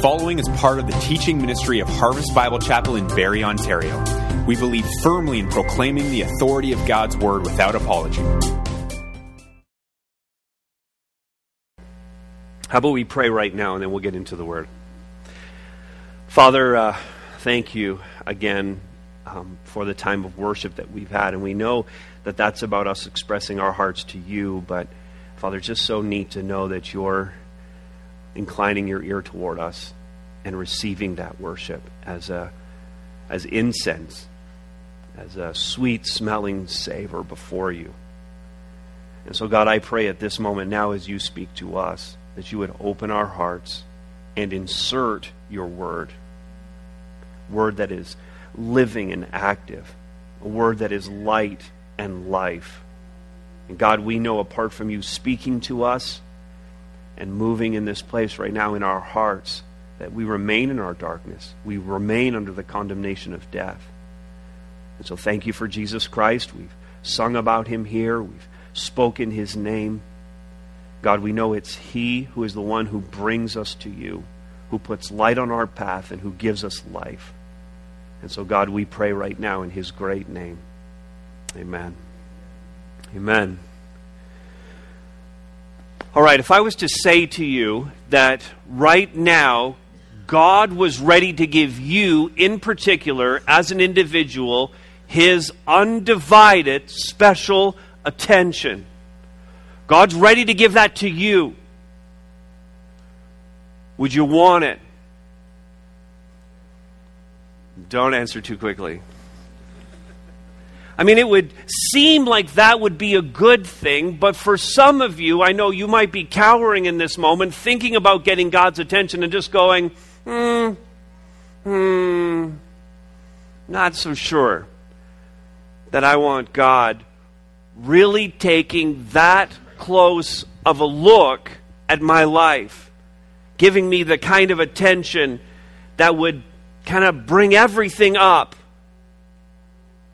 following is part of the teaching ministry of Harvest Bible Chapel in Barrie, Ontario. We believe firmly in proclaiming the authority of God's Word without apology. How about we pray right now and then we'll get into the Word? Father, uh, thank you again um, for the time of worship that we've had. And we know that that's about us expressing our hearts to you. But, Father, it's just so neat to know that you're inclining your ear toward us and receiving that worship as, a, as incense, as a sweet smelling savor before you. And so, God, I pray at this moment now as you speak to us that you would open our hearts and insert your word. Word that is living and active, a word that is light and life. And God, we know apart from you speaking to us, and moving in this place right now in our hearts that we remain in our darkness. We remain under the condemnation of death. And so thank you for Jesus Christ. We've sung about him here, we've spoken his name. God, we know it's he who is the one who brings us to you, who puts light on our path, and who gives us life. And so, God, we pray right now in his great name. Amen. Amen. All right, if I was to say to you that right now God was ready to give you, in particular, as an individual, his undivided, special attention. God's ready to give that to you. Would you want it? Don't answer too quickly. I mean, it would seem like that would be a good thing, but for some of you, I know you might be cowering in this moment, thinking about getting God's attention and just going, hmm, hmm, not so sure that I want God really taking that close of a look at my life, giving me the kind of attention that would kind of bring everything up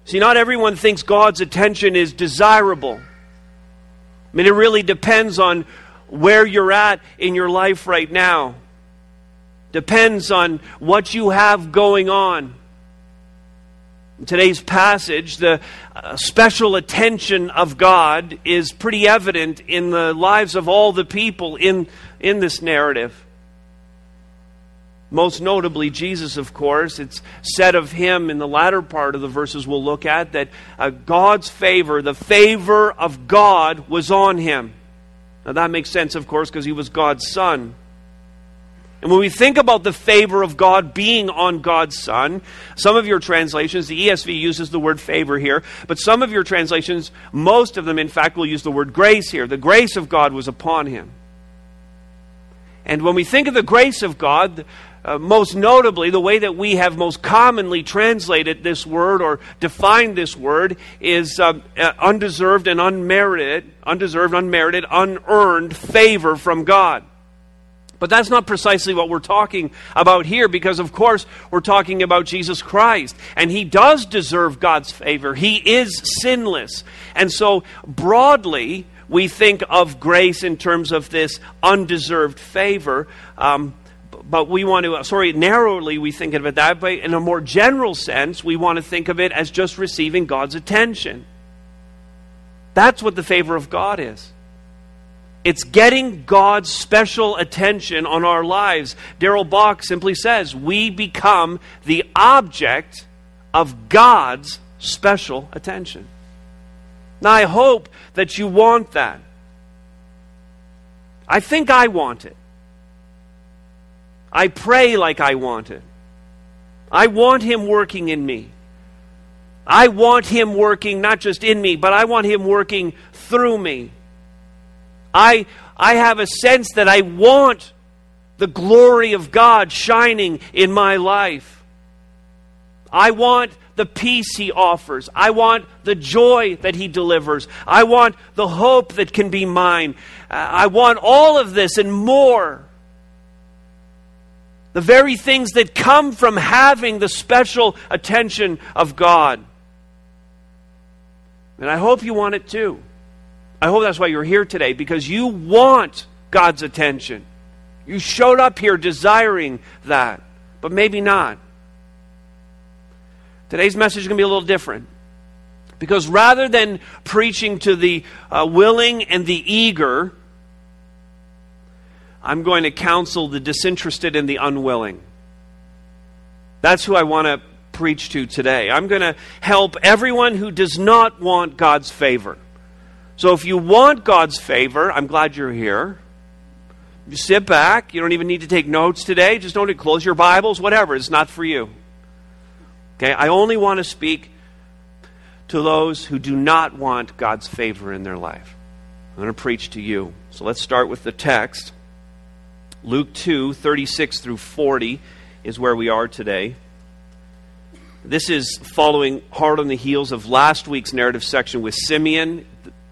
See, not everyone thinks God's attention is desirable. I mean, it really depends on where you're at in your life right now. Depends on what you have going on. In today's passage, the uh, special attention of God is pretty evident in the lives of all the people in, in this narrative. Most notably, Jesus, of course. It's said of him in the latter part of the verses we'll look at that uh, God's favor, the favor of God, was on him. Now, that makes sense, of course, because he was God's son. And when we think about the favor of God being on God's Son, some of your translations, the ESV uses the word favor here, but some of your translations, most of them, in fact, will use the word grace here. The grace of God was upon him. And when we think of the grace of God, uh, most notably, the way that we have most commonly translated this word or defined this word is uh, uh, undeserved and unmerited, undeserved, unmerited, unearned favor from God. But that's not precisely what we're talking about here because, of course, we're talking about Jesus Christ. And he does deserve God's favor. He is sinless. And so, broadly, we think of grace in terms of this undeserved favor. Um, but we want to, uh, sorry, narrowly we think of it that way. In a more general sense, we want to think of it as just receiving God's attention. That's what the favor of God is. It's getting God's special attention on our lives. Darrell Bock simply says, we become the object of God's special attention. Now, I hope that you want that. I think I want it. I pray like I want it. I want Him working in me. I want Him working not just in me, but I want Him working through me. I, I have a sense that I want the glory of God shining in my life. I want the peace He offers. I want the joy that He delivers. I want the hope that can be mine. I want all of this and more. The very things that come from having the special attention of God. And I hope you want it too. I hope that's why you're here today, because you want God's attention. You showed up here desiring that, but maybe not. Today's message is going to be a little different. Because rather than preaching to the uh, willing and the eager, I'm going to counsel the disinterested and the unwilling. That's who I want to preach to today. I'm going to help everyone who does not want God's favor. So if you want God's favor, I'm glad you're here. You sit back. You don't even need to take notes today. Just don't close your Bibles, whatever. It's not for you. Okay? I only want to speak to those who do not want God's favor in their life. I'm going to preach to you. So let's start with the text. Luke 2, 36 through 40 is where we are today. This is following hard on the heels of last week's narrative section with Simeon.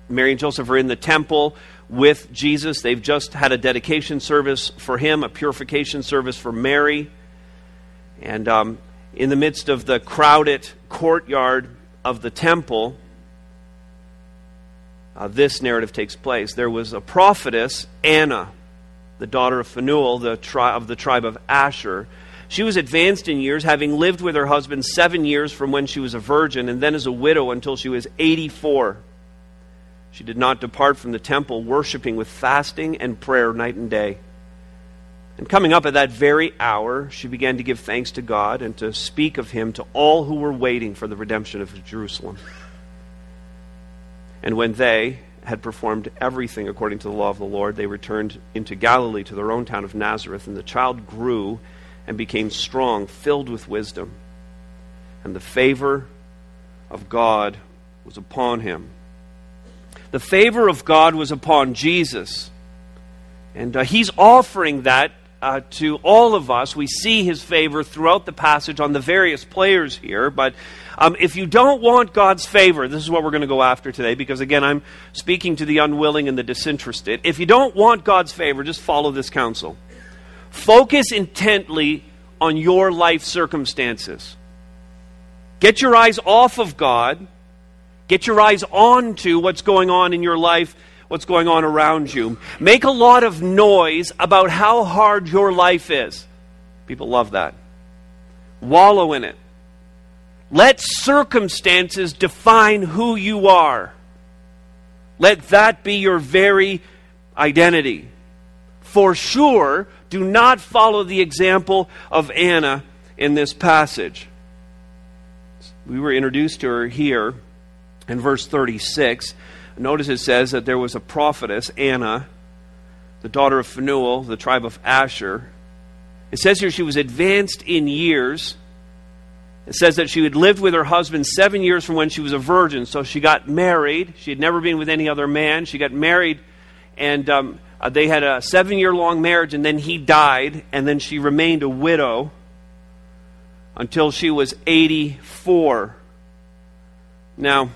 Mary and Joseph are in the temple with Jesus. They've just had a dedication service for him, a purification service for Mary. And um, in the midst of the crowded courtyard of the temple, uh, this narrative takes place. There was a prophetess, Anna, the daughter of Phanuel, the tri- of the tribe of Asher. She was advanced in years, having lived with her husband seven years from when she was a virgin, and then as a widow until she was 84. She did not depart from the temple, worshiping with fasting and prayer night and day. And coming up at that very hour, she began to give thanks to God and to speak of him to all who were waiting for the redemption of Jerusalem. And when they had performed everything according to the law of the Lord, they returned into Galilee to their own town of Nazareth, and the child grew and became strong, filled with wisdom. And the favor of God was upon him. The favor of God was upon Jesus. And uh, he's offering that uh, to all of us. We see his favor throughout the passage on the various players here. But um, if you don't want God's favor, this is what we're going to go after today, because again, I'm speaking to the unwilling and the disinterested. If you don't want God's favor, just follow this counsel. Focus intently on your life circumstances. Get your eyes off of God. Get your eyes on to what's going on in your life, what's going on around you. Make a lot of noise about how hard your life is. People love that. Wallow in it. Let circumstances define who you are. Let that be your very identity. For sure, do not follow the example of Anna in this passage. We were introduced to her here in verse 36. Notice it says that there was a prophetess, Anna, the daughter of Phanuel, the tribe of Asher. It says here she was advanced in years. It says that she had lived with her husband seven years from when she was a virgin. So she got married. She had never been with any other man. She got married, and um, uh, they had a seven year long marriage, and then he died, and then she remained a widow until she was 84. Now,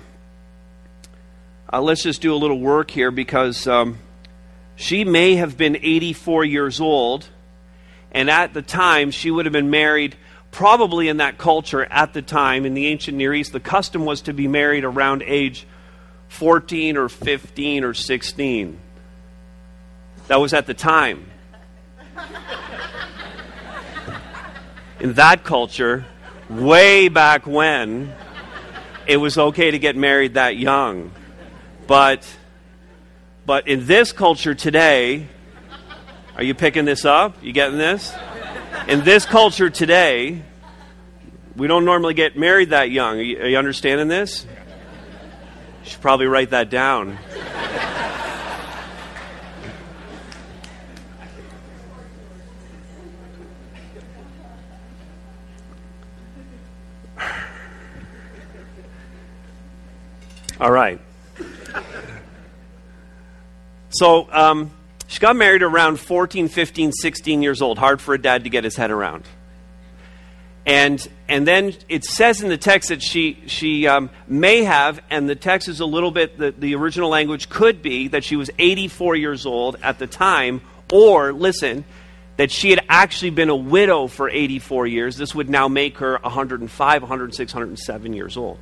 uh, let's just do a little work here because um, she may have been 84 years old, and at the time, she would have been married probably in that culture at the time in the ancient Near East. The custom was to be married around age 14 or 15 or 16. That was at the time. In that culture, way back when, it was okay to get married that young. But but in this culture today, are you picking this up? You getting this? In this culture today, we don't normally get married that young. Are you, are you understanding this? You should probably write that down. All right. So um, she got married around 14, 15, 16 years old. Hard for a dad to get his head around. And, and then it says in the text that she, she um, may have, and the text is a little bit, the, the original language could be that she was 84 years old at the time, or, listen, that she had actually been a widow for 84 years. This would now make her 105, 106, 107 years old.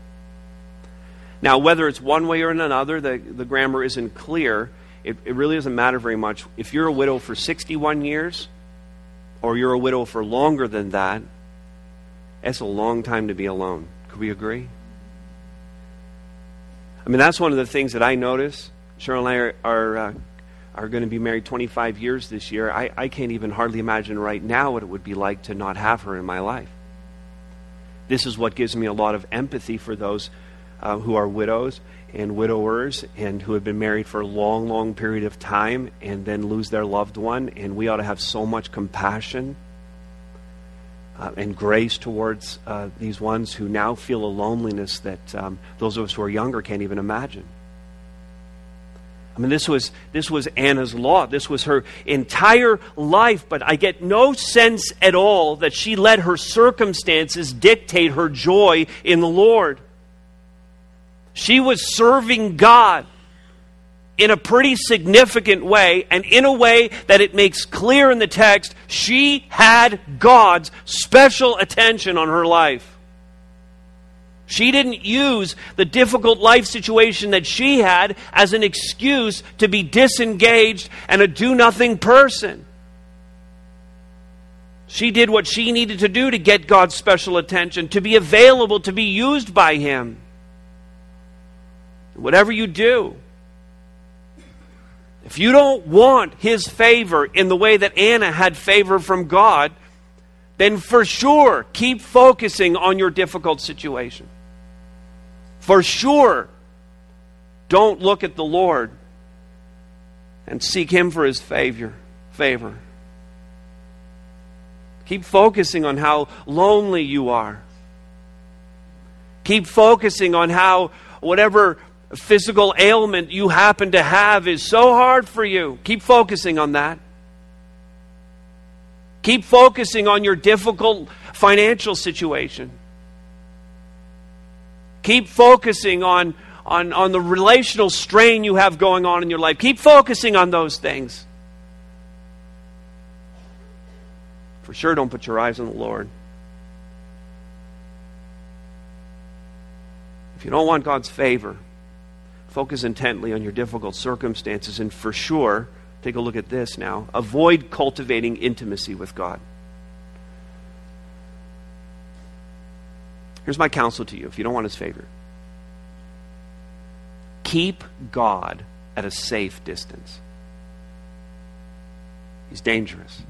Now, whether it's one way or another, the, the grammar isn't clear. it, it really doesn't matter very much. If you're a widow for 61 years, or you're a widow for longer than that, it's a long time to be alone. Could we agree? I mean, that's one of the things that I notice. Cheryl and I are, are, uh, are going to be married 25 years this year. I, I can't even hardly imagine right now what it would be like to not have her in my life. This is what gives me a lot of empathy for those uh, who are widows and widowers and who have been married for a long, long period of time and then lose their loved one. And we ought to have so much compassion uh, and grace towards uh, these ones who now feel a loneliness that um, those of us who are younger can't even imagine. I mean, this was, this was Anna's law. This was her entire life, but I get no sense at all that she let her circumstances dictate her joy in the Lord. She was serving God in a pretty significant way, and in a way that it makes clear in the text, she had God's special attention on her life. She didn't use the difficult life situation that she had as an excuse to be disengaged and a do nothing person. She did what she needed to do to get God's special attention, to be available, to be used by Him. Whatever you do, if you don't want His favor in the way that Anna had favor from God, then for sure keep focusing on your difficult situation. For sure, don't look at the Lord and seek Him for His favor. favor. Keep focusing on how lonely you are. Keep focusing on how whatever physical ailment you happen to have is so hard for you. Keep focusing on that. Keep focusing on your difficult financial situation. Keep focusing on, on, on the relational strain you have going on in your life. Keep focusing on those things. For sure, don't put your eyes on the Lord. If you don't want God's favor, Focus intently on your difficult circumstances, and for sure, take a look at this now. Avoid cultivating intimacy with God. Here's my counsel to you if you don't want his favor keep God at a safe distance. He's dangerous.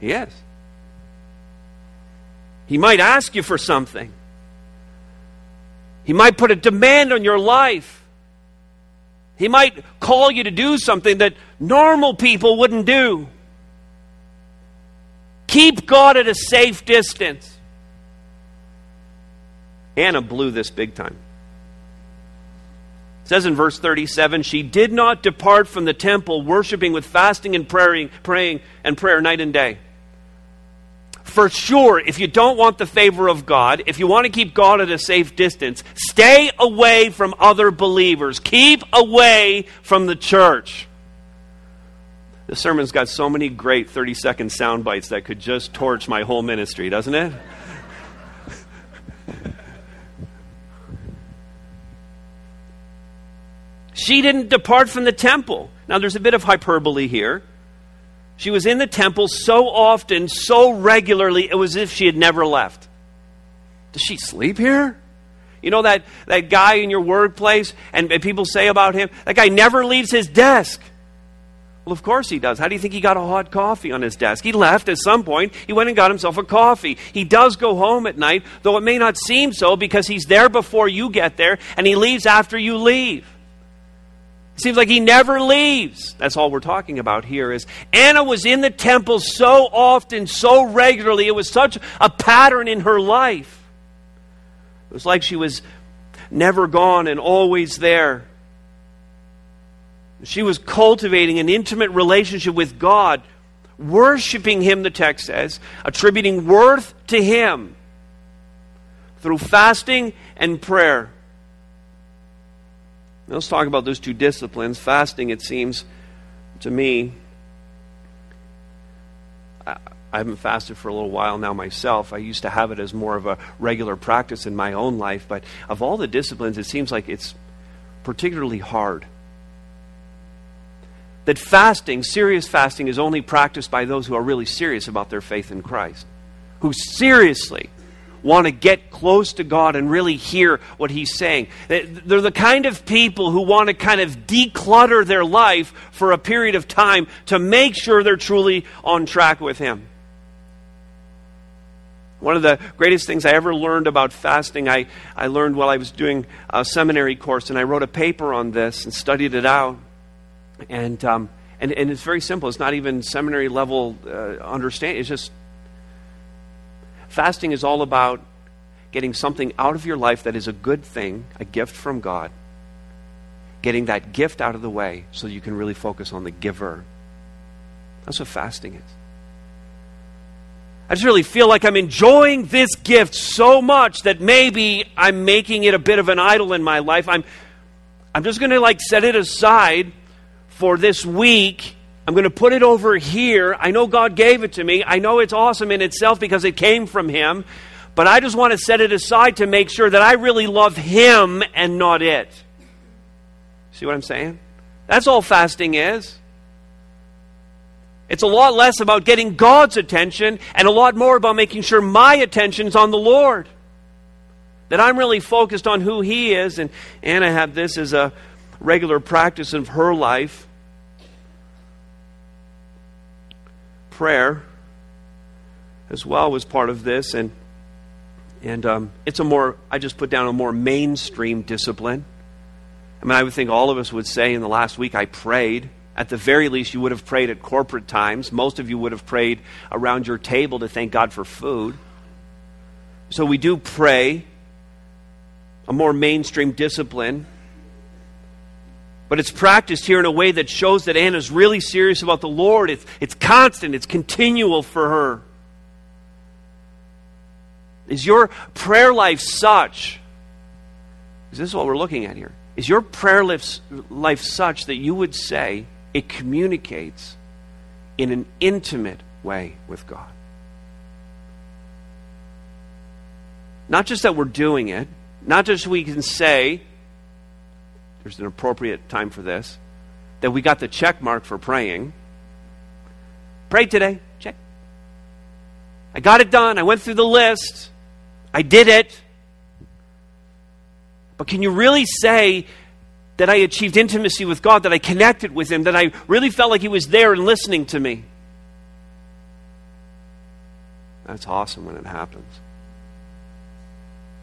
He is. He might ask you for something. He might put a demand on your life. He might call you to do something that normal people wouldn't do. Keep God at a safe distance. Anna blew this big time. It says in verse 37 she did not depart from the temple, worshiping with fasting and praying, praying and prayer night and day for sure, if you don't want the favor of God, if you want to keep God at a safe distance, stay away from other believers. Keep away from the church. This sermon's got so many great 30 second sound bites that could just torch my whole ministry, doesn't it? she didn't depart from the temple. Now, there's a bit of hyperbole here. She was in the temple so often, so regularly, it was as if she had never left. Does she sleep here? You know that, that guy in your workplace, and, and people say about him, that guy never leaves his desk. Well, of course he does. How do you think he got a hot coffee on his desk? He left at some point. He went and got himself a coffee. He does go home at night, though it may not seem so because he's there before you get there and he leaves after you leave. Seems like he never leaves. That's all we're talking about here is Anna was in the temple so often, so regularly. It was such a pattern in her life. It was like she was never gone and always there. She was cultivating an intimate relationship with God, worshiping Him, the text says, attributing worth to Him through fasting and prayer. Let's talk about those two disciplines. Fasting, it seems to me, I, I haven't fasted for a little while now myself. I used to have it as more of a regular practice in my own life, but of all the disciplines, it seems like it's particularly hard. that fasting, serious fasting, is only practiced by those who are really serious about their faith in Christ, who seriously want to get close to God and really hear what He's saying. They're the kind of people who want to kind of declutter their life for a period of time to make sure they're truly on track with Him. One of the greatest things I ever learned about fasting, I, I learned while I was doing a seminary course, and I wrote a paper on this and studied it out. And, um, and, and it's very simple. It's not even seminary level uh, understanding. It's just fasting is all about getting something out of your life that is a good thing, a gift from God, getting that gift out of the way so you can really focus on the giver. That's what fasting is. I just really feel like I'm enjoying this gift so much that maybe I'm making it a bit of an idol in my life. I'm, I'm just going to like set it aside for this week. I'm going to put it over here. I know God gave it to me. I know it's awesome in itself because it came from Him. But I just want to set it aside to make sure that I really love Him and not it. See what I'm saying? That's all fasting is. It's a lot less about getting God's attention and a lot more about making sure my attention's on the Lord. That I'm really focused on who He is. And Anna had this as a regular practice of her life. Prayer as well was part of this, and and um, it's a more I just put down a more mainstream discipline. I mean, I would think all of us would say in the last week I prayed. At the very least, you would have prayed at corporate times. Most of you would have prayed around your table to thank God for food. So we do pray, a more mainstream discipline. But it's practiced here in a way that shows that Anna's really serious about the Lord. It's, it's constant, it's continual for her. Is your prayer life such? Is this what we're looking at here? Is your prayer life, life such that you would say it communicates in an intimate way with God? Not just that we're doing it, not just we can say, there's an appropriate time for this, that we got the check mark for praying. Pray today. Check. I got it done. I went through the list. I did it. But can you really say that I achieved intimacy with God, that I connected with Him, that I really felt like He was there and listening to me? That's awesome when it happens.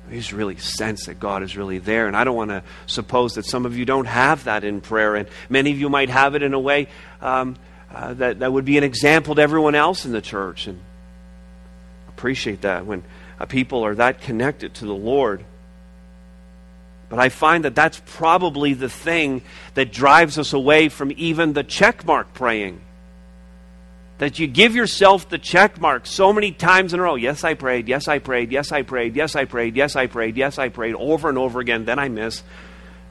You just really sense that God is really there. And I don't want to suppose that some of you don't have that in prayer. And many of you might have it in a way um, uh, that, that would be an example to everyone else in the church. And appreciate that when uh, people are that connected to the Lord. But I find that that's probably the thing that drives us away from even the checkmark praying that you give yourself the check mark so many times in a row. Yes, I prayed. Yes, I prayed. Yes, I prayed. Yes, I prayed. Yes, I prayed. Yes, I prayed over and over again. Then I miss.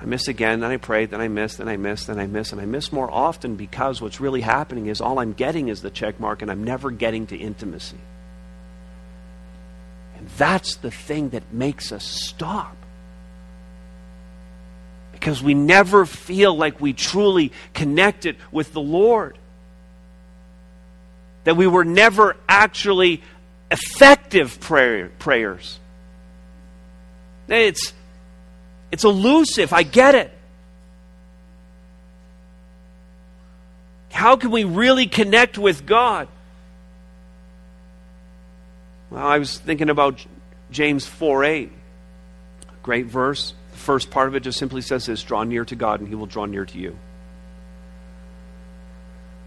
I miss again. Then I prayed. Then I miss. Then I miss. Then I miss. And I miss more often because what's really happening is all I'm getting is the check mark and I'm never getting to intimacy. And that's the thing that makes us stop. Because we never feel like we truly connected with the Lord that we were never actually effective prayer, prayers. It's, it's elusive. I get it. How can we really connect with God? Well, I was thinking about James 4 8. Great verse. The first part of it just simply says this draw near to God, and he will draw near to you.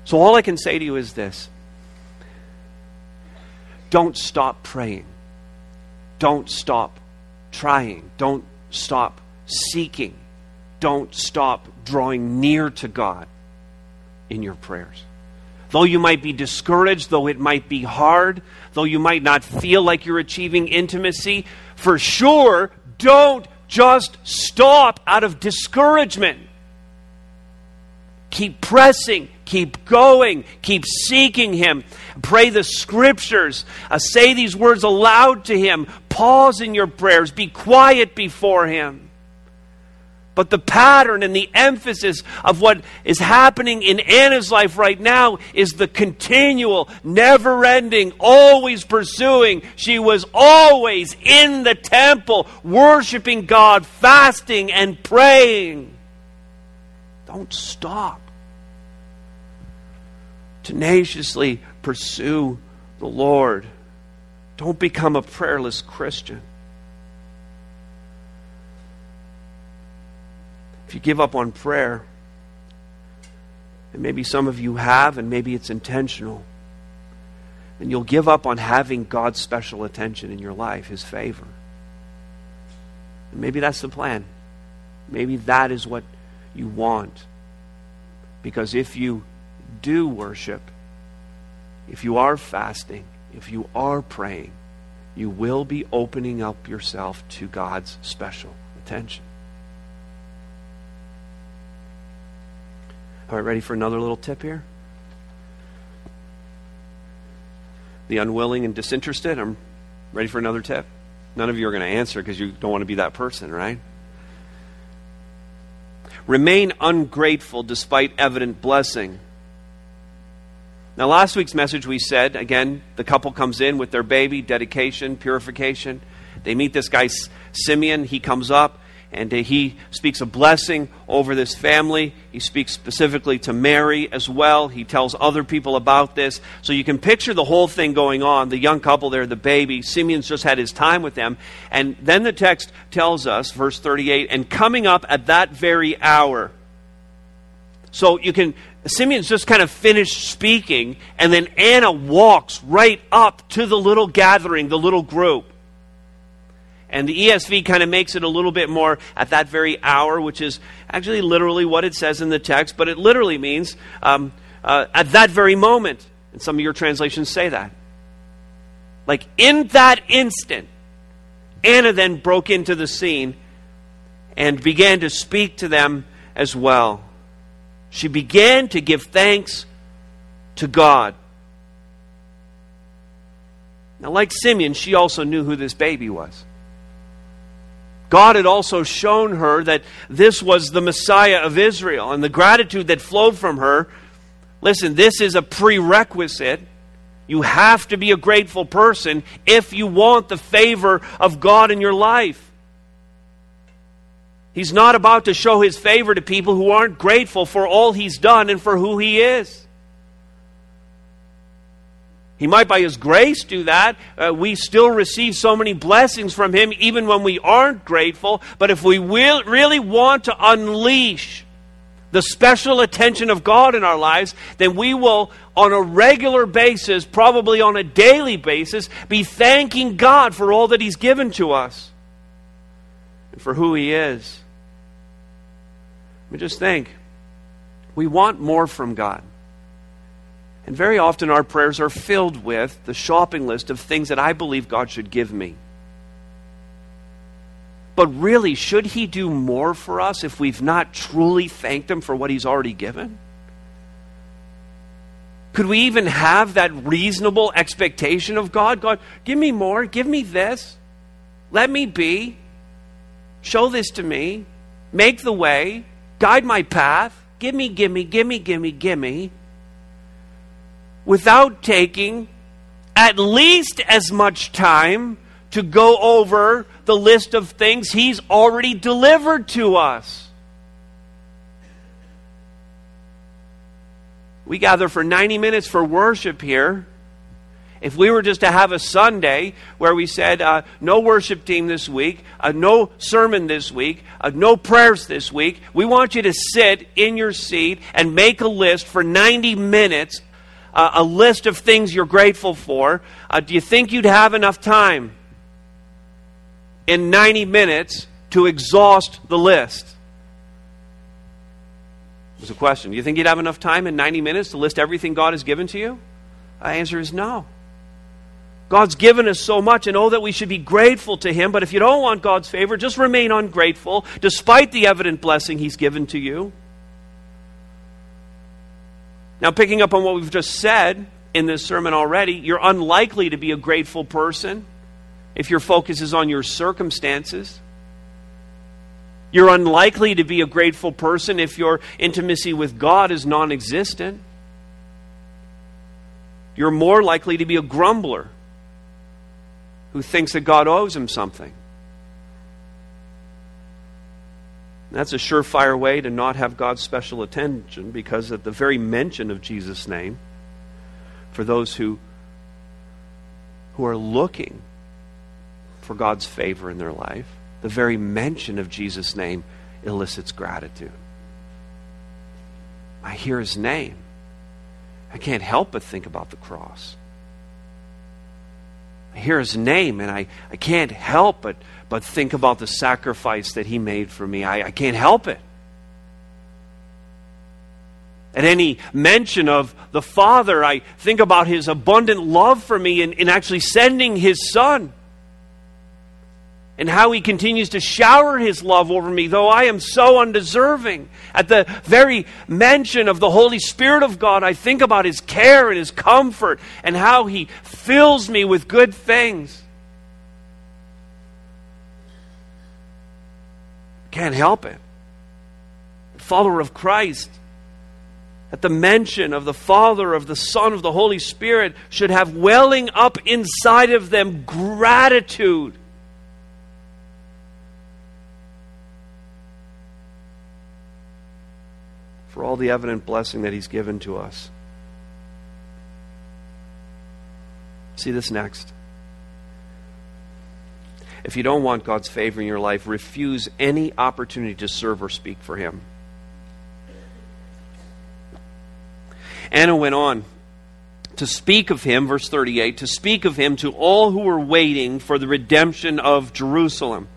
So, all I can say to you is this don't stop praying. Don't stop trying. Don't stop seeking. Don't stop drawing near to God in your prayers. Though you might be discouraged, though it might be hard, though you might not feel like you're achieving intimacy, for sure, don't just stop out of discouragement. Keep pressing, keep going, keep seeking Him. Pray the scriptures. Uh, say these words aloud to Him. Pause in your prayers. Be quiet before Him. But the pattern and the emphasis of what is happening in Anna's life right now is the continual, never ending, always pursuing. She was always in the temple, worshiping God, fasting and praying. Don't stop. Tenaciously pursue the Lord. Don't become a prayerless Christian. If you give up on prayer, and maybe some of you have, and maybe it's intentional, and you'll give up on having God's special attention in your life, His favor. And maybe that's the plan. Maybe that is what you want. Because if you do worship, if you are fasting, if you are praying, you will be opening up yourself to God's special attention. All right, ready for another little tip here? The unwilling and disinterested, I'm ready for another tip. None of you are going to answer because you don't want to be that person, right? Remain ungrateful despite evident blessing. Now, last week's message, we said, again, the couple comes in with their baby, dedication, purification. They meet this guy, Simeon. He comes up and he speaks a blessing over this family. He speaks specifically to Mary as well. He tells other people about this. So you can picture the whole thing going on. The young couple there, the baby. Simeon's just had his time with them. And then the text tells us, verse 38, and coming up at that very hour. So you can Simeon's just kind of finished speaking, and then Anna walks right up to the little gathering, the little group. And the ESV kind of makes it a little bit more at that very hour, which is actually literally what it says in the text, but it literally means um, uh, at that very moment. And some of your translations say that. Like in that instant, Anna then broke into the scene and began to speak to them as well. She began to give thanks to God. Now, like Simeon, she also knew who this baby was. God had also shown her that this was the Messiah of Israel, and the gratitude that flowed from her. Listen, this is a prerequisite. You have to be a grateful person if you want the favor of God in your life. He's not about to show his favor to people who aren't grateful for all he's done and for who he is. He might, by His grace, do that. Uh, we still receive so many blessings from Him, even when we aren't grateful. But if we will, really want to unleash the special attention of God in our lives, then we will, on a regular basis, probably on a daily basis, be thanking God for all that He's given to us and for who He is. Mean, just think we want more from God. And very often our prayers are filled with the shopping list of things that I believe God should give me. But really, should He do more for us if we've not truly thanked Him for what He's already given? Could we even have that reasonable expectation of God? God, give me more, give me this, let me be, show this to me, make the way, guide my path, give me, give me, give me, give me, give me without taking at least as much time to go over the list of things He's already delivered to us. We gather for 90 minutes for worship here. If we were just to have a Sunday where we said, uh, no worship team this week, uh, no sermon this week, uh, no prayers this week, we want you to sit in your seat and make a list for 90 minutes uh, a list of things you're grateful for, uh, do you think you'd have enough time in 90 minutes to exhaust the list? It Was a question. Do you think you'd have enough time in 90 minutes to list everything God has given to you? The answer is no. God's given us so much, and oh, that we should be grateful to Him. But if you don't want God's favor, just remain ungrateful despite the evident blessing He's given to you. Now, picking up on what we've just said in this sermon already, you're unlikely to be a grateful person if your focus is on your circumstances. You're unlikely to be a grateful person if your intimacy with God is non existent. You're more likely to be a grumbler who thinks that God owes him something. That's a surefire way to not have God's special attention because at the very mention of Jesus' name, for those who, who are looking for God's favor in their life, the very mention of Jesus' name elicits gratitude. I hear his name. I can't help but think about the cross. Hear his name and I, I can't help but, but think about the sacrifice that he made for me. I, I can't help it. At any mention of the Father, I think about his abundant love for me in, in actually sending his Son and how he continues to shower his love over me, though I am so undeserving. At the very mention of the Holy Spirit of God, I think about his care and his comfort and how he fills me with good things. Can't help it. Follower of Christ, at the mention of the Father, of the Son, of the Holy Spirit, should have welling up inside of them gratitude for all the evident blessing that He's given to us. See this next. If you don't want God's favor in your life, refuse any opportunity to serve or speak for Him. Anna went on to speak of him, verse 38, to speak of him to all who were waiting for the redemption of Jerusalem.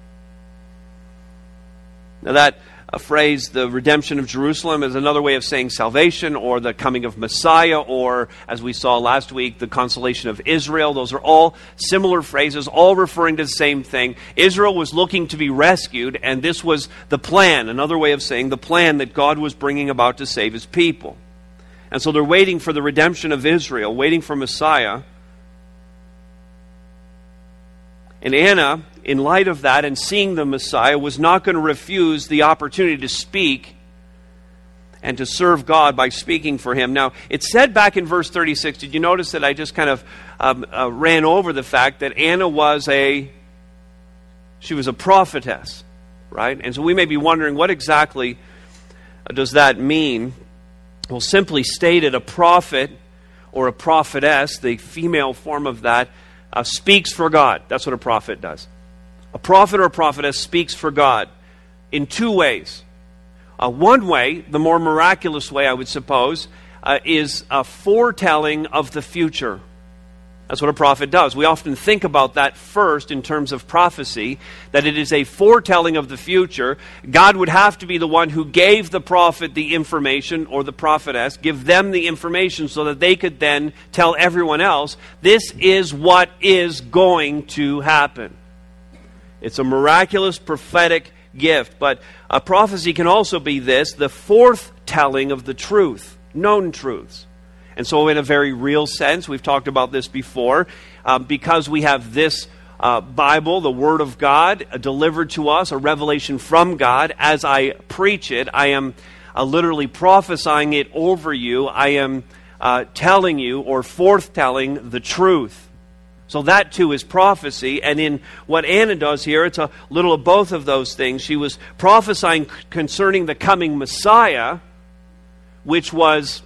Now, that a phrase, the redemption of Jerusalem, is another way of saying salvation or the coming of Messiah, or as we saw last week, the consolation of Israel. Those are all similar phrases, all referring to the same thing. Israel was looking to be rescued, and this was the plan, another way of saying the plan that God was bringing about to save his people. And so they're waiting for the redemption of Israel, waiting for Messiah. And Anna in light of that and seeing the Messiah, was not going to refuse the opportunity to speak and to serve God by speaking for him. Now, it said back in verse 36, did you notice that I just kind of um, uh, ran over the fact that Anna was a she was a prophetess, right? And so we may be wondering what exactly does that mean? Well, simply stated, a prophet or a prophetess, the female form of that, uh, speaks for God. That's what a prophet does. A prophet or a prophetess speaks for God in two ways. Uh, one way, the more miraculous way, I would suppose, uh, is a foretelling of the future. That's what a prophet does. We often think about that first in terms of prophecy, that it is a foretelling of the future. God would have to be the one who gave the prophet the information, or the prophetess, give them the information so that they could then tell everyone else, this is what is going to happen. It's a miraculous prophetic gift. But a prophecy can also be this the fourth telling of the truth, known truths. And so, in a very real sense, we've talked about this before, um, because we have this uh, Bible, the Word of God, uh, delivered to us, a revelation from God. As I preach it, I am uh, literally prophesying it over you. I am uh, telling you or forthtelling the truth. So that too is prophecy. And in what Anna does here, it's a little of both of those things. She was prophesying concerning the coming Messiah, which was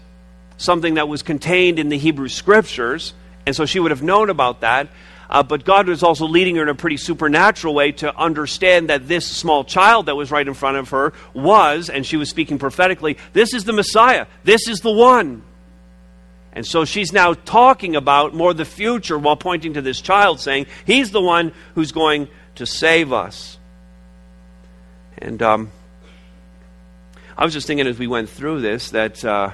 something that was contained in the Hebrew Scriptures. And so she would have known about that. Uh, but God was also leading her in a pretty supernatural way to understand that this small child that was right in front of her was, and she was speaking prophetically, this is the Messiah. This is the one. And so she's now talking about more the future while pointing to this child, saying, He's the one who's going to save us. And um, I was just thinking as we went through this that uh,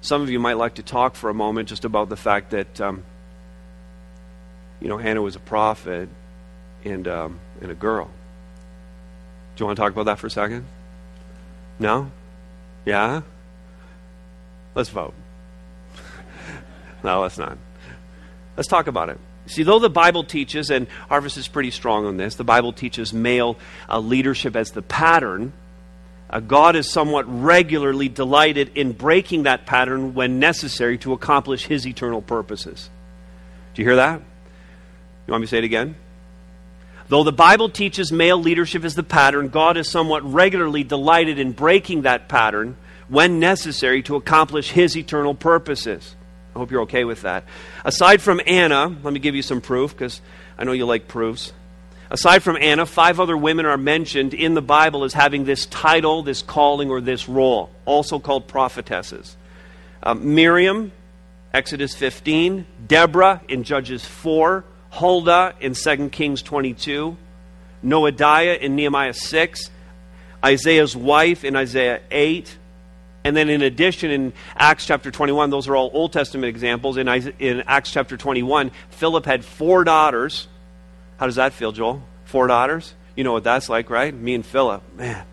some of you might like to talk for a moment just about the fact that, um, you know, Hannah was a prophet and, um, and a girl. Do you want to talk about that for a second? No? Yeah? Let's vote. No, let's not. Let's talk about it. See, though the Bible teaches, and Harvest is pretty strong on this, the Bible teaches male uh, leadership as the pattern. Uh, God is somewhat regularly delighted in breaking that pattern when necessary to accomplish His eternal purposes. Do you hear that? You want me to say it again? Though the Bible teaches male leadership as the pattern, God is somewhat regularly delighted in breaking that pattern when necessary to accomplish His eternal purposes. I hope you're okay with that. Aside from Anna, let me give you some proof because I know you like proofs. Aside from Anna, five other women are mentioned in the Bible as having this title, this calling, or this role, also called prophetesses. Uh, Miriam, Exodus 15, Deborah in Judges 4, Huldah in 2 Kings 22, Noadiah in Nehemiah 6, Isaiah's wife in Isaiah 8, and then, in addition, in Acts chapter 21, those are all Old Testament examples. In, in Acts chapter 21, Philip had four daughters. How does that feel, Joel? Four daughters? You know what that's like, right? Me and Philip. Man.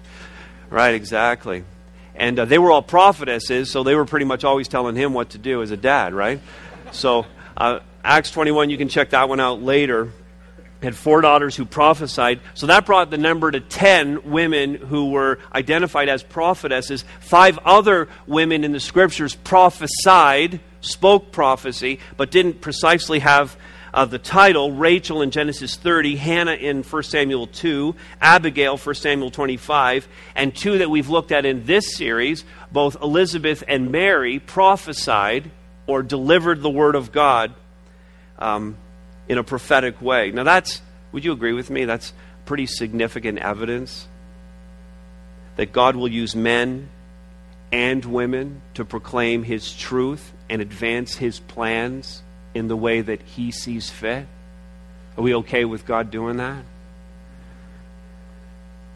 Right, exactly. And uh, they were all prophetesses, so they were pretty much always telling him what to do as a dad, right? So, uh, Acts 21, you can check that one out later had four daughters who prophesied. So that brought the number to 10 women who were identified as prophetesses. Five other women in the scriptures prophesied, spoke prophecy, but didn't precisely have uh, the title Rachel in Genesis 30, Hannah in 1 Samuel 2, Abigail 1 Samuel 25, and two that we've looked at in this series, both Elizabeth and Mary prophesied or delivered the word of God. Um, in a prophetic way. Now, that's, would you agree with me? That's pretty significant evidence that God will use men and women to proclaim His truth and advance His plans in the way that He sees fit. Are we okay with God doing that?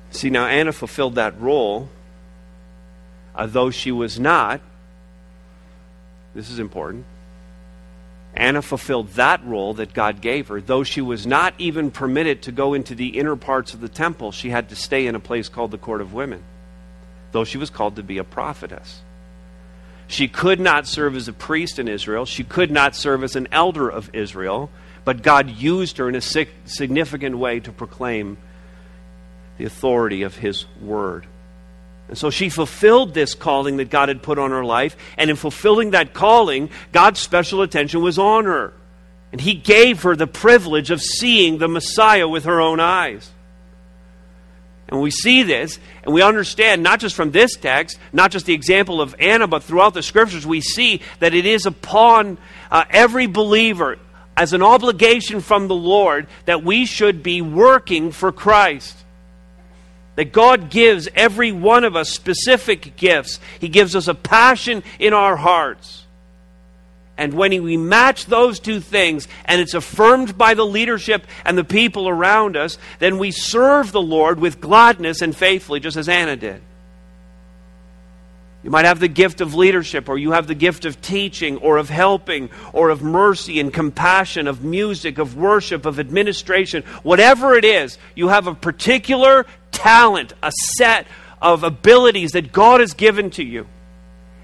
See, now Anna fulfilled that role, uh, though she was not. This is important Anna fulfilled that role that God gave her. Though she was not even permitted to go into the inner parts of the temple, she had to stay in a place called the Court of Women, though she was called to be a prophetess. She could not serve as a priest in Israel, she could not serve as an elder of Israel, but God used her in a significant way to proclaim the authority of His word. And so she fulfilled this calling that God had put on her life. And in fulfilling that calling, God's special attention was on her. And He gave her the privilege of seeing the Messiah with her own eyes. And we see this, and we understand not just from this text, not just the example of Anna, but throughout the scriptures, we see that it is upon uh, every believer as an obligation from the Lord that we should be working for Christ. That God gives every one of us specific gifts. He gives us a passion in our hearts. And when we match those two things and it's affirmed by the leadership and the people around us, then we serve the Lord with gladness and faithfully, just as Anna did. You might have the gift of leadership, or you have the gift of teaching, or of helping, or of mercy and compassion, of music, of worship, of administration. Whatever it is, you have a particular talent, a set of abilities that God has given to you.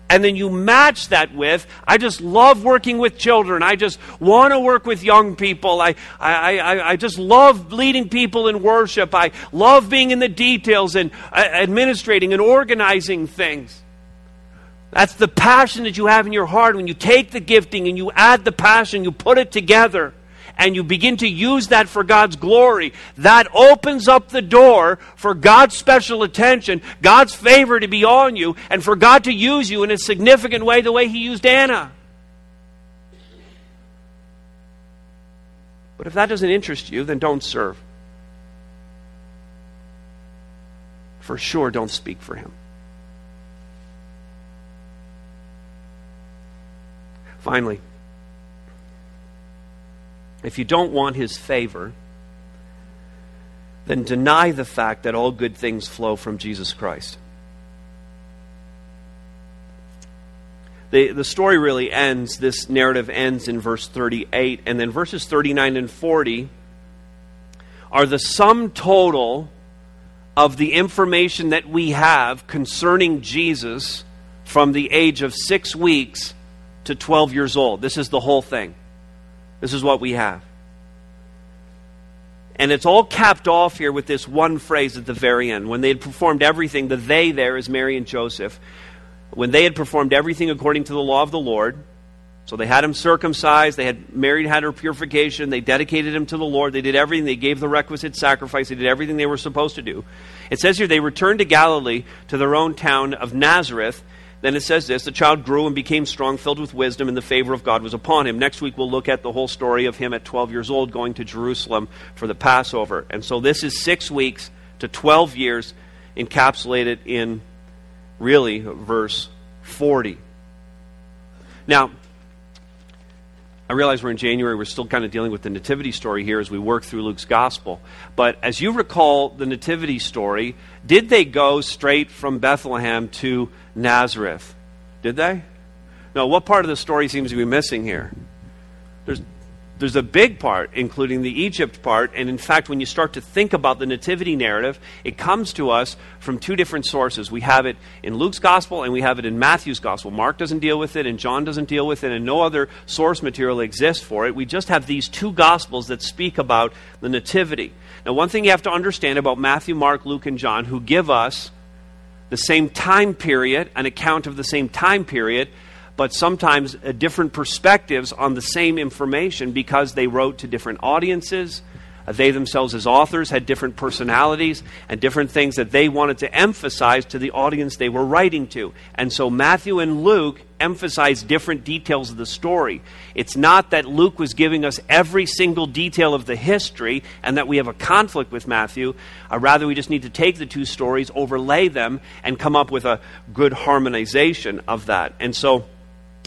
And then you match that with, I just love working with children. I just want to work with young people. I, I, I, I just love leading people in worship. I love being in the details and uh, administrating and organizing things. That's the passion that you have in your heart. When you take the gifting and you add the passion, you put it together and you begin to use that for God's glory, that opens up the door for God's special attention, God's favor to be on you, and for God to use you in a significant way the way He used Anna. But if that doesn't interest you, then don't serve. For sure, don't speak for Him. Finally, if you don't want his favor, then deny the fact that all good things flow from Jesus Christ. The, the story really ends, this narrative ends in verse 38, and then verses 39 and 40 are the sum total of the information that we have concerning Jesus from the age of six weeks to 12 years old. This is the whole thing. This is what we have. And it's all capped off here with this one phrase at the very end. When they had performed everything, the they there is Mary and Joseph. When they had performed everything according to the law of the Lord, so they had him circumcised, they had Mary had her purification, they dedicated him to the Lord, they did everything, they gave the requisite sacrifice, they did everything they were supposed to do. It says here they returned to Galilee to their own town of Nazareth. Then it says this the child grew and became strong, filled with wisdom, and the favor of God was upon him. Next week, we'll look at the whole story of him at 12 years old going to Jerusalem for the Passover. And so this is six weeks to 12 years encapsulated in really verse 40. Now, I realize we're in January, we're still kind of dealing with the nativity story here as we work through Luke's gospel. But as you recall the nativity story, did they go straight from Bethlehem to Nazareth? Did they? No, what part of the story seems to be missing here? There's there's a big part, including the Egypt part. And in fact, when you start to think about the nativity narrative, it comes to us from two different sources. We have it in Luke's gospel and we have it in Matthew's gospel. Mark doesn't deal with it, and John doesn't deal with it, and no other source material exists for it. We just have these two gospels that speak about the nativity. Now, one thing you have to understand about Matthew, Mark, Luke, and John, who give us the same time period, an account of the same time period, but sometimes uh, different perspectives on the same information because they wrote to different audiences. Uh, they themselves, as authors, had different personalities and different things that they wanted to emphasize to the audience they were writing to. And so Matthew and Luke emphasize different details of the story. It's not that Luke was giving us every single detail of the history and that we have a conflict with Matthew. Uh, rather, we just need to take the two stories, overlay them, and come up with a good harmonization of that. And so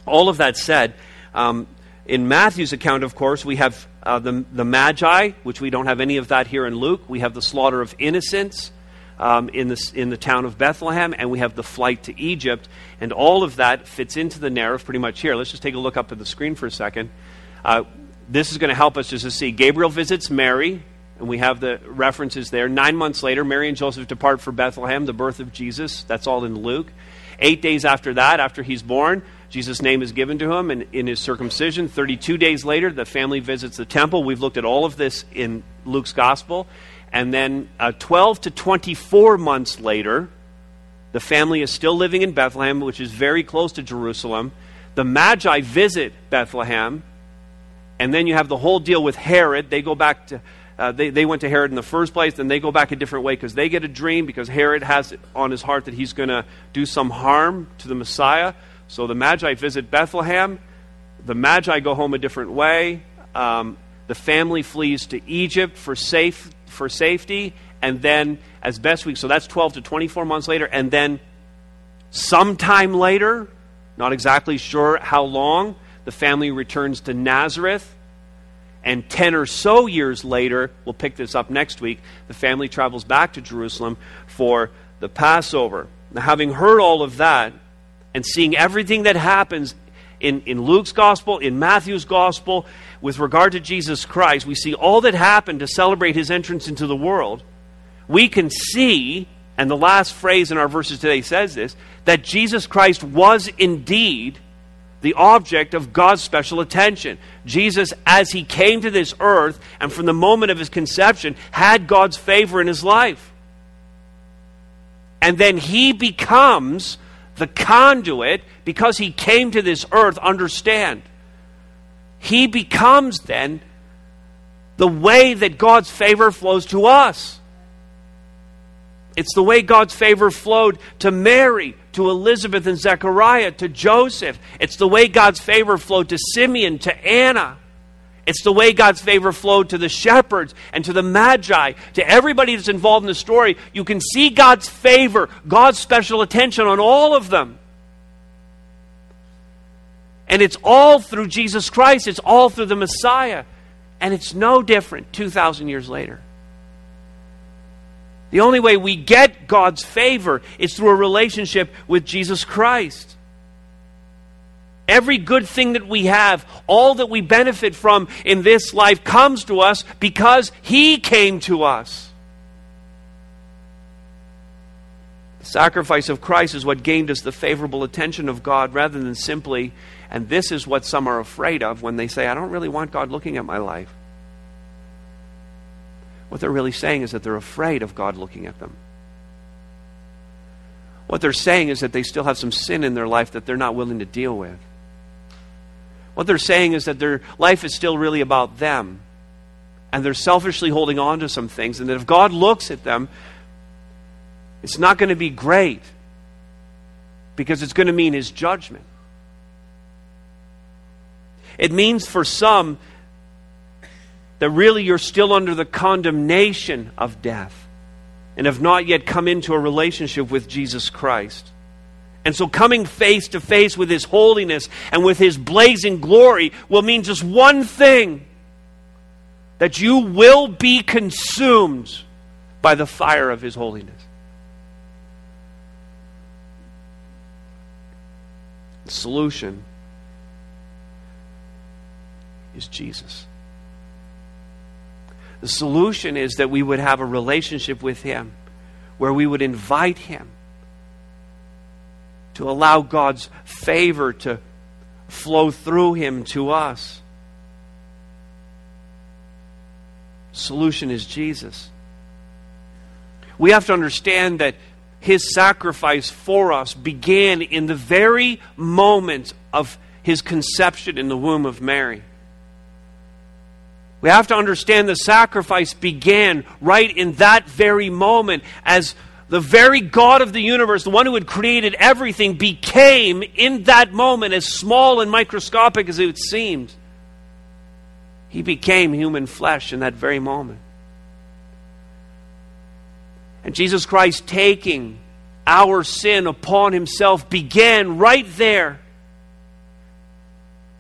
all of that said, um, in Matthew's account, of course, we have uh, the, the Magi, which we don't have any of that here in Luke. We have the slaughter of innocents um, in, the, in the town of Bethlehem, and we have the flight to Egypt. And all of that fits into the narrative pretty much here. Let's just take a look up at the screen for a second. Uh, this is going to help us just to see. Gabriel visits Mary, and we have the references there. Nine months later, Mary and Joseph depart for Bethlehem, the birth of Jesus. That's all in Luke. Eight days after that, after he's born, Jesus' name is given to him and in his circumcision. 32 days later, the family visits the temple. We've looked at all of this in Luke's gospel. And then uh, 12 to 24 months later, the family is still living in Bethlehem, which is very close to Jerusalem. The Magi visit Bethlehem. And then you have the whole deal with Herod. They go back to. Uh, they, they went to Herod in the first place, then they go back a different way because they get a dream because Herod has it on his heart that he's going to do some harm to the Messiah. So the Magi visit Bethlehem. The Magi go home a different way. Um, the family flees to Egypt for, safe, for safety. And then, as best we so that's 12 to 24 months later. And then, sometime later, not exactly sure how long, the family returns to Nazareth. And 10 or so years later, we'll pick this up next week, the family travels back to Jerusalem for the Passover. Now, having heard all of that, and seeing everything that happens in, in Luke's gospel, in Matthew's gospel, with regard to Jesus Christ, we see all that happened to celebrate his entrance into the world. We can see, and the last phrase in our verses today says this, that Jesus Christ was indeed the object of God's special attention. Jesus, as he came to this earth and from the moment of his conception, had God's favor in his life. And then he becomes the conduit, because he came to this earth, understand. He becomes then the way that God's favor flows to us. It's the way God's favor flowed to Mary, to Elizabeth and Zechariah, to Joseph. It's the way God's favor flowed to Simeon, to Anna. It's the way God's favor flowed to the shepherds and to the magi, to everybody that's involved in the story. You can see God's favor, God's special attention on all of them. And it's all through Jesus Christ, it's all through the Messiah. And it's no different 2,000 years later. The only way we get God's favor is through a relationship with Jesus Christ. Every good thing that we have, all that we benefit from in this life comes to us because He came to us. The sacrifice of Christ is what gained us the favorable attention of God rather than simply, and this is what some are afraid of when they say, I don't really want God looking at my life. What they're really saying is that they're afraid of God looking at them. What they're saying is that they still have some sin in their life that they're not willing to deal with. What they're saying is that their life is still really about them. And they're selfishly holding on to some things. And that if God looks at them, it's not going to be great because it's going to mean His judgment. It means for some that really you're still under the condemnation of death and have not yet come into a relationship with Jesus Christ. And so, coming face to face with His holiness and with His blazing glory will mean just one thing that you will be consumed by the fire of His holiness. The solution is Jesus. The solution is that we would have a relationship with Him where we would invite Him to allow God's favor to flow through Him to us. Solution is Jesus. We have to understand that His sacrifice for us began in the very moment of His conception in the womb of Mary. We have to understand the sacrifice began right in that very moment as the very God of the universe, the one who had created everything, became in that moment, as small and microscopic as it seemed. He became human flesh in that very moment. And Jesus Christ taking our sin upon himself began right there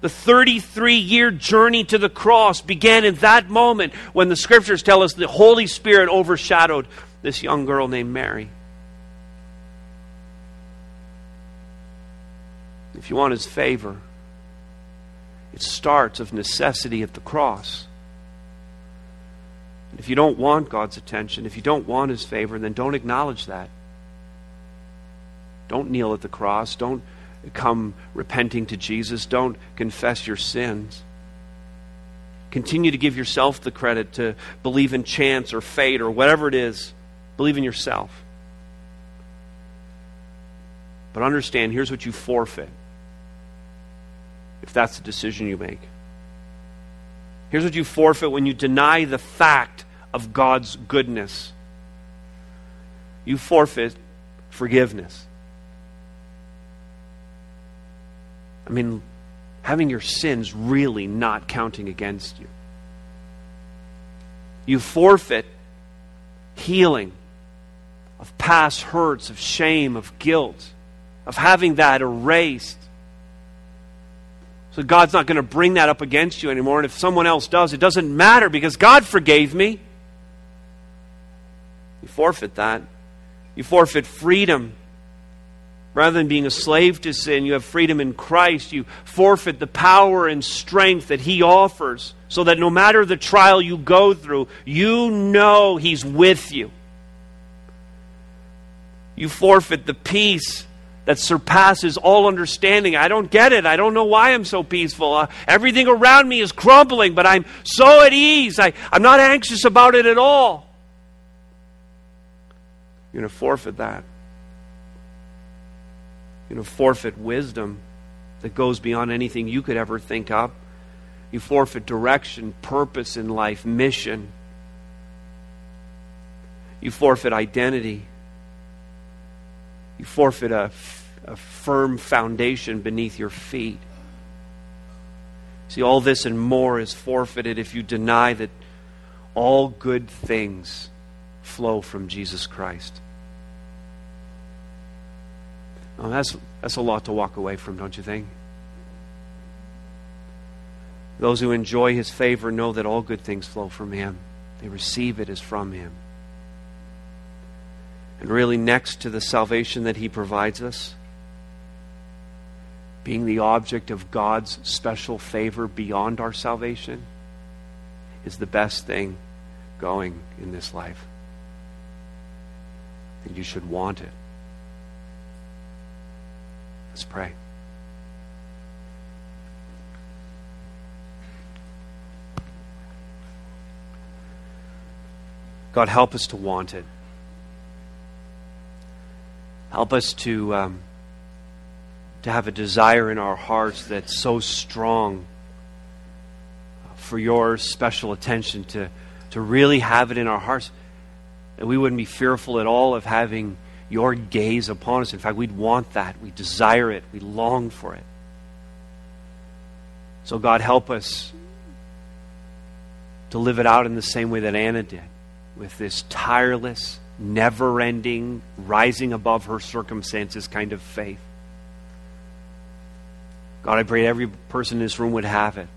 the 33 year journey to the cross began in that moment when the scriptures tell us the Holy Spirit overshadowed this young girl named Mary. If you want his favor, it starts of necessity at the cross. And if you don't want God's attention, if you don't want his favor, then don't acknowledge that. Don't kneel at the cross. Don't come repenting to Jesus. Don't confess your sins. Continue to give yourself the credit to believe in chance or fate or whatever it is. Believe in yourself. But understand here's what you forfeit if that's the decision you make. Here's what you forfeit when you deny the fact of God's goodness you forfeit forgiveness. I mean, having your sins really not counting against you. You forfeit healing of past hurts, of shame, of guilt, of having that erased. So God's not going to bring that up against you anymore. And if someone else does, it doesn't matter because God forgave me. You forfeit that. You forfeit freedom Rather than being a slave to sin, you have freedom in Christ. You forfeit the power and strength that He offers so that no matter the trial you go through, you know He's with you. You forfeit the peace that surpasses all understanding. I don't get it. I don't know why I'm so peaceful. Uh, everything around me is crumbling, but I'm so at ease. I, I'm not anxious about it at all. You're going to forfeit that you know, forfeit wisdom that goes beyond anything you could ever think of. You forfeit direction, purpose in life, mission. You forfeit identity. You forfeit a, a firm foundation beneath your feet. See, all this and more is forfeited if you deny that all good things flow from Jesus Christ. That's, that's a lot to walk away from, don't you think? Those who enjoy his favor know that all good things flow from him. They receive it as from him. And really, next to the salvation that he provides us, being the object of God's special favor beyond our salvation, is the best thing going in this life. And you should want it. Let's pray. God, help us to want it. Help us to, um, to have a desire in our hearts that's so strong for your special attention, to, to really have it in our hearts. And we wouldn't be fearful at all of having your gaze upon us. In fact, we'd want that. We desire it. We long for it. So, God, help us to live it out in the same way that Anna did, with this tireless, never ending, rising above her circumstances kind of faith. God, I pray every person in this room would have it.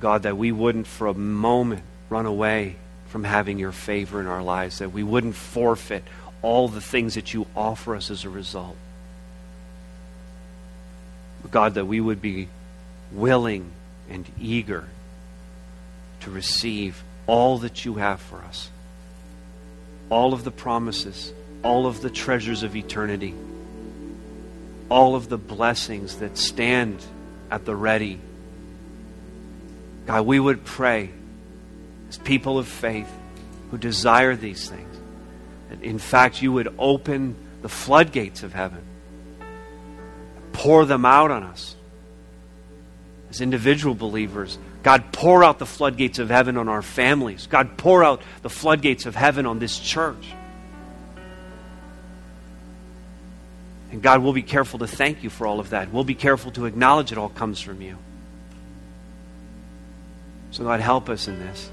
God, that we wouldn't for a moment run away from having your favor in our lives, that we wouldn't forfeit all the things that you offer us as a result. God, that we would be willing and eager to receive all that you have for us, all of the promises, all of the treasures of eternity, all of the blessings that stand at the ready. God, we would pray as people of faith who desire these things, that in fact you would open the floodgates of heaven, pour them out on us as individual believers. God, pour out the floodgates of heaven on our families. God, pour out the floodgates of heaven on this church. And God, we'll be careful to thank you for all of that. We'll be careful to acknowledge it all comes from you. So, God, help us in this.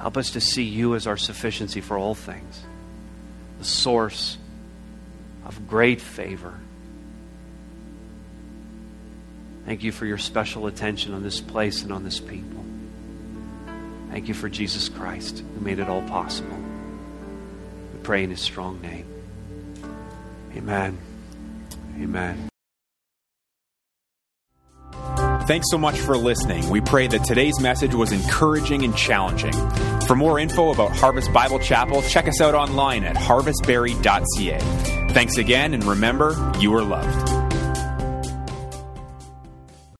Help us to see you as our sufficiency for all things, the source of great favor. Thank you for your special attention on this place and on this people. Thank you for Jesus Christ who made it all possible. We pray in his strong name. Amen. Amen. Thanks so much for listening. We pray that today's message was encouraging and challenging. For more info about Harvest Bible Chapel, check us out online at harvestbarrie.ca. Thanks again, and remember, you are loved.